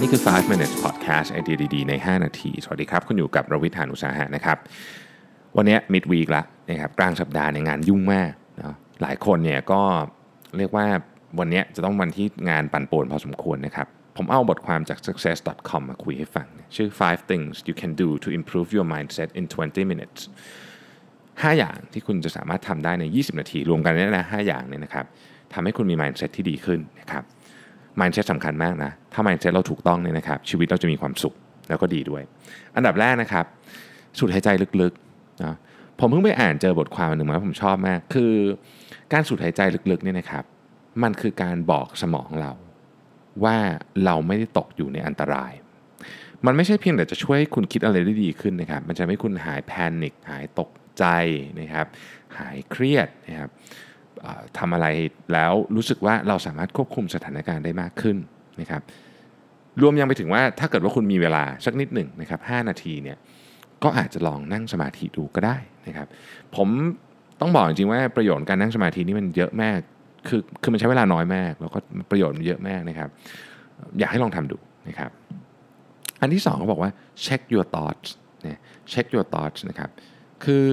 นี่คือ 5 minutes podcast ไอเดียดีๆ ใน 5 นาที สวัสดีครับ คุณอยู่กับรวิทยานุสาหะนะครับ วันนี้ mid week ละนะครับกลางสัปดาห์ในงานยุ่งมากนะหลายคนเนี่ยก็เรียกว่าวันนี้จะต้องวันที่งานปั่นป่วนพอสมควรนะครับ ผมเอาบทความจาก success.com มาคุยให้ฟัง ชื่อ five things you can do to improve your mindset in 20 minutes 5 อย่างที่คุณจะสามารถทำได้ใน 20 นาที รวมกันเนี่ยนะ5อย่างเนี่ยนะครับทำให้คุณมี mindset ที่ดีขึ้นนะครับ mindset สำคัญมากนะ ถ้า mindset เราถูกต้องเนี่ยนะครับ ชีวิตเราจะมีความสุขแล้วก็ดีด้วย อันดับแรกนะครับสูดหายใจลึกๆนะผมเพิ่งไปอ่านเจอบทความหนึ่งมาผมชอบมาก คือการสูดหายใจลึกๆเนี่ยนะครับ มันคือการบอกสมองเราว่าเราไม่ได้ตกอยู่ในอันตราย มันไม่ใช่เพียงแต่จะช่วยให้คุณคิดอะไรได้ดีขึ้นนะครับ มันจะทำให้คุณหายแพนิคหายตกใจนะครับ หายเครียดนะครับ ทำอะไรแล้วรู้สึกว่าเราสามารถควบคุมสถานการณ์ได้มากขึ้นนะครับรวมยังไปถึงว่าถ้าเกิดว่าคุณมีเวลาสักนิดหนึ่งนะครับ5นาทีเนี่ยก็อาจจะลองนั่งสมาธิดูก็ได้นะครับ ผมต้องบอกจริงๆว่าประโยชน์การนั่งสมาธินี่มันเยอะมากคือคือมันใช้เวลาน้อยมาก แล้วก็ประโยชน์มันเยอะมากนะครับ อยากให้ลองทำดูนะครับ อันที่สองเขาบอกว่า check your thoughts เนี่ย check your thoughts นะครับ คือ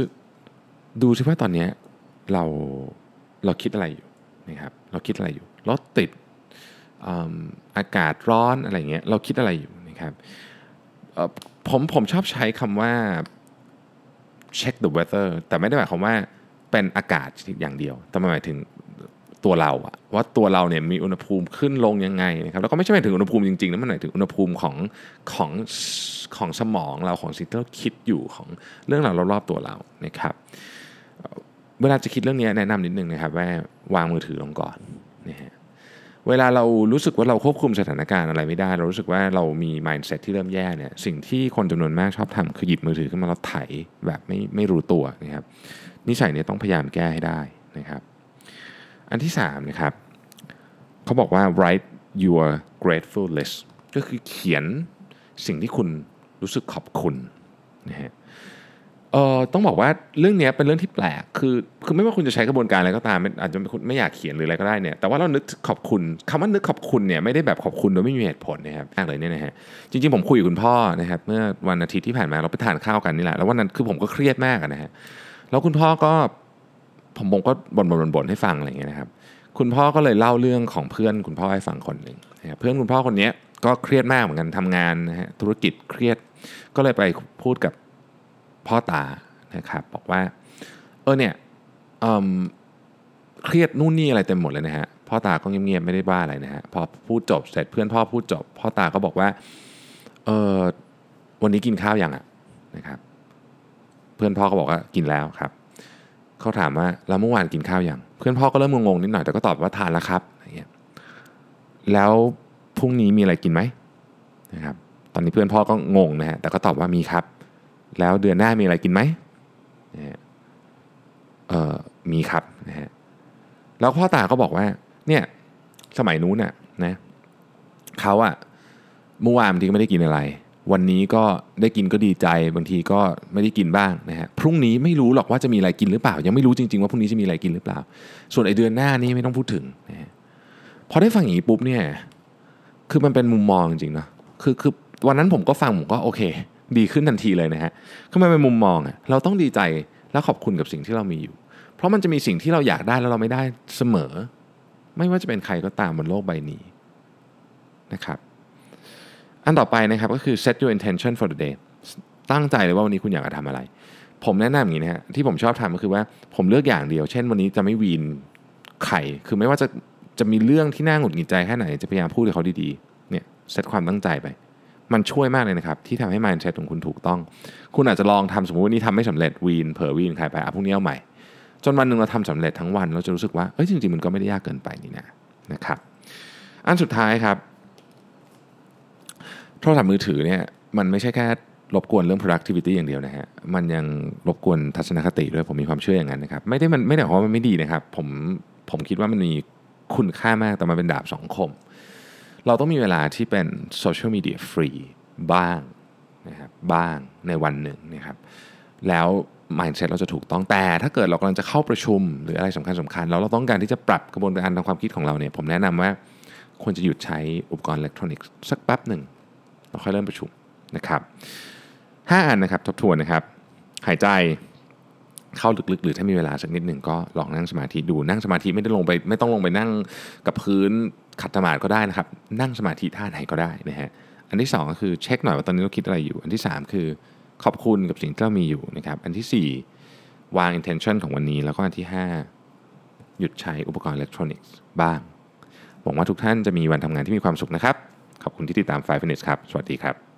ดูสิว่าตอนนี้เรา เราคิดอะไรอยู่นะครับเราคิดอะไรอยู่รถติดอากาศร้อนอะไรเงี้ยเราคิดอะไรอยู่นะครับผมผมชอบใช้คำว่า check the weather แต่ไม่ได้หมายความว่าเป็นอากาศอย่างเดียว แต่หมายถึงตัวเราอะว่าตัวเราเนี่ยมีอุณหภูมิขึ้นลงยังไงนะครับแล้วก็ไม่ใช่หมายถึงอุณหภูมิจริงๆนะมันหมายถึงอุณหภูมิของของของสมองเราของสิ่งที่เราคิดอยู่ของเรื่องราวรอบๆตัวเรานะครับ เวลาจะคิดเรื่องนี้แนะนำนิดนึงนะครับว่าวางมือถือลงก่อนนะฮะเวลาเรารู้สึกว่าเราควบคุมสถานการณ์อะไรไม่ได้ เรารู้สึกว่าเรามี mindset ที่เริ่มแย่เนี่ยสิ่งที่คนจำนวนมากชอบทำคือหยิบมือถือขึ้นมาแล้วไถแบบไม่ไม่รู้ตัวนะครับนิสัยนี้ต้องพยายามแก้ให้ได้นะครับ อันที่3นะครับเขาบอกว่า write your grateful list ก็คือเขียนสิ่งที่คุณรู้สึกขอบคุณนะฮะ เออต้องบอกว่าเรื่องนี้เป็นเรื่องที่แปลกคือคือไม่ว่าคุณจะใช้กระบวนการอะไรก็ตามอาจจะไม่อยากเขียนหรืออะไรก็ได้เนี่ยแต่ว่าเรานึกขอบคุณคำว่านึกขอบคุณเนี่ยไม่ได้แบบขอบคุณโดยไม่มีเหตุผลนะครับมากเลยเนี่ยนะฮะจริงๆผมคุยกับคุณพ่อนะครับเมื่อวันอาทิตย์ที่ผ่านมาเราไปทานข้าวกันนี่แหละแล้ววันนั้นคือผมก็เครียดมากนะฮะแล้วคุณพ่อก็ผมผมก็บ่นบ่นบ่นให้ฟังอะไรอย่างเงี้ยนะครับ คุณพ่อก็เลยเล่าเรื่องของเพื่อนคุณพ่อให้ฟังคนหนึ่งนะเพื่อนคุณพ่อคนนี้ก็เครียดมากเหมือนกันทำงานนะฮะธุรกิจเครียดก็เลยไปพูดกับ พ่อตานะครับบอกว่าเออเนี่ยเเครียดนู่นนี่อะไรเต็มหมดเลยนะฮะพ่อตาก็เงียบๆไม่ได้บ้าอะไรนะฮะพอพูดจบเสร็จเพื่อนพ่อพูดจบ พ่อตาก็บอกว่าเออวันนี้กินข้าวยังอะนะครับ เพื่อนพ่อก็บอกว่ากินแล้วครับเขาถามว่าแล้วเมื่อวานกินข้าวยังเพื่อนพ่อก็เริ่มงงๆนิดหน่อยแต่ก็ตอบว่าทานแล้วครับอะไรเงี้ยแล้วพรุ่งนี้มีอะไรกินไหมนะครับ ตอนนี้เพื่อนพ่อก็งงนะฮะแต่ก็ตอบว่ามีครับ แล้วเดือนหน้ามีอะไรกินไหมเออมีครับนะฮะแล้วพ่อตาก็บอกว่าเนี่ยสมัยนู้นน่ะนะเขาอะเมื่อวานบางทีก็ไม่ได้กินอะไร วันนี้ก็ได้กินก็ดีใจบางทีก็ไม่ได้กินบ้างนะฮะพรุ่งนี้ไม่รู้หรอกว่าจะมีอะไรกินหรือเปล่า ยังไม่รู้จริงๆว่าพรุ่งนี้จะมีอะไรกินหรือเปล่า ส่วนไอเดือนหน้านี้ไม่ต้องพูดถึงนะฮะพอได้ฟังอย่างนี้ปุ๊บเนี่ยคือมันเป็นมุมมองจริงๆนะคือคือวันนั้นผมก็ฟังผมก็โอเค ดีขึ้นทันทีเลยนะฮะคือมันเป็นมุมมองอะเราต้องดีใจและขอบคุณกับสิ่งที่เรามีอยู่ เพราะมันจะมีสิ่งที่เราอยากได้แล้วเราไม่ได้เสมอ ไม่ว่าจะเป็นใครก็ตามบนโลกใบนี้นะครับ อันต่อไปนะครับก็คือ set your intention for the day ตั้งใจเลยว่าวันนี้คุณอยากจะทำอะไร ผมแนะนำอย่างนี้นะฮะที่ผมชอบทำก็คือว่าผมเลือกอย่างเดียว เช่นวันนี้จะไม่วีนไข่คือไม่ว่าจะจะมีเรื่องที่น่าหงุดหงิดใจแค่ไหนจะพยายามพูดกับเขาดีๆเนี่ยเซตความตั้งใจไป มันช่วยมากเลยนะครับ ที่ทำให้ mindset ของคุณถูกต้อง คุณอาจจะลองทำสมมติวันนี้ทำไม่สำเร็จวีนเผลอวีนใครไปอะพรุ่งนี้เอาใหม่ จนวันหนึ่งเราทำสำเร็จทั้งวันเราจะรู้สึกว่าเอ้ยจริง ๆ มันก็ไม่ได้ยากเกินไปนี่นะนะครับ อันสุดท้ายครับโทรศัพท์มือถือเนี่ยมันไม่ใช่แค่รบกวนเรื่อง productivity อย่างเดียวนะฮะ มันยังรบกวนทัศนคติด้วย ผมมีความเชื่ออย่างนั้นนะครับ ไม่ได้มันไม่ได้บอกว่ามันไม่ดีนะครับ ผมผมคิดว่ามันมีคุณค่ามากแต่มันเป็นดาบสองคม เราต้องมีเวลาที่เป็นโซเชียลมีเดียฟรีบ้างนะครับบ้างในวันหนึ่งนะครับแล้ว mindset เราจะถูกต้องแต่ ถ้าเกิดเรากำลังจะเข้าประชุมหรืออะไรสำคัญสำคัญแล้วเราต้องการที่จะปรับกระบวนการทางความคิดของเราเนี่ยผมแนะนำว่าควรจะหยุดใช้อุปกรณ์อิเล็กทรอนิกส์สักแป๊บหนึ่งเราค่อยเริ่มประชุมนะครับ5อันนะครับทบทวนนะครับ หายใจเข้าลึกๆ หรือถ้ามีเวลาสักนิดหนึ่งก็ลองนั่งสมาธิดูนั่งสมาธิไม่ได้ลงไปไม่ต้องลงไปนั่งกับพื้น ขัดสมาธิก็ได้นะครับ นั่งสมาธิท่าไหนก็ได้นะฮะอันที่ 2 ก็คือเช็คหน่อยว่าตอนนี้เราคิดอะไรอยู่ อันที่ 3 คือขอบคุณกับสิ่งที่เรามีอยู่นะครับอันทีสี่ 4 วาง intention ของวันนี้ แล้วก็อันที่ 5 หยุดใช้อุปกรณ์อิเล็กทรอนิกส์บ้างหวังว่าทุกท่านจะมีวันทำงานที่มีความสุขนะครับ ขอบคุณที่ติดตาม 5 minutes ครับ สวัสดีครับ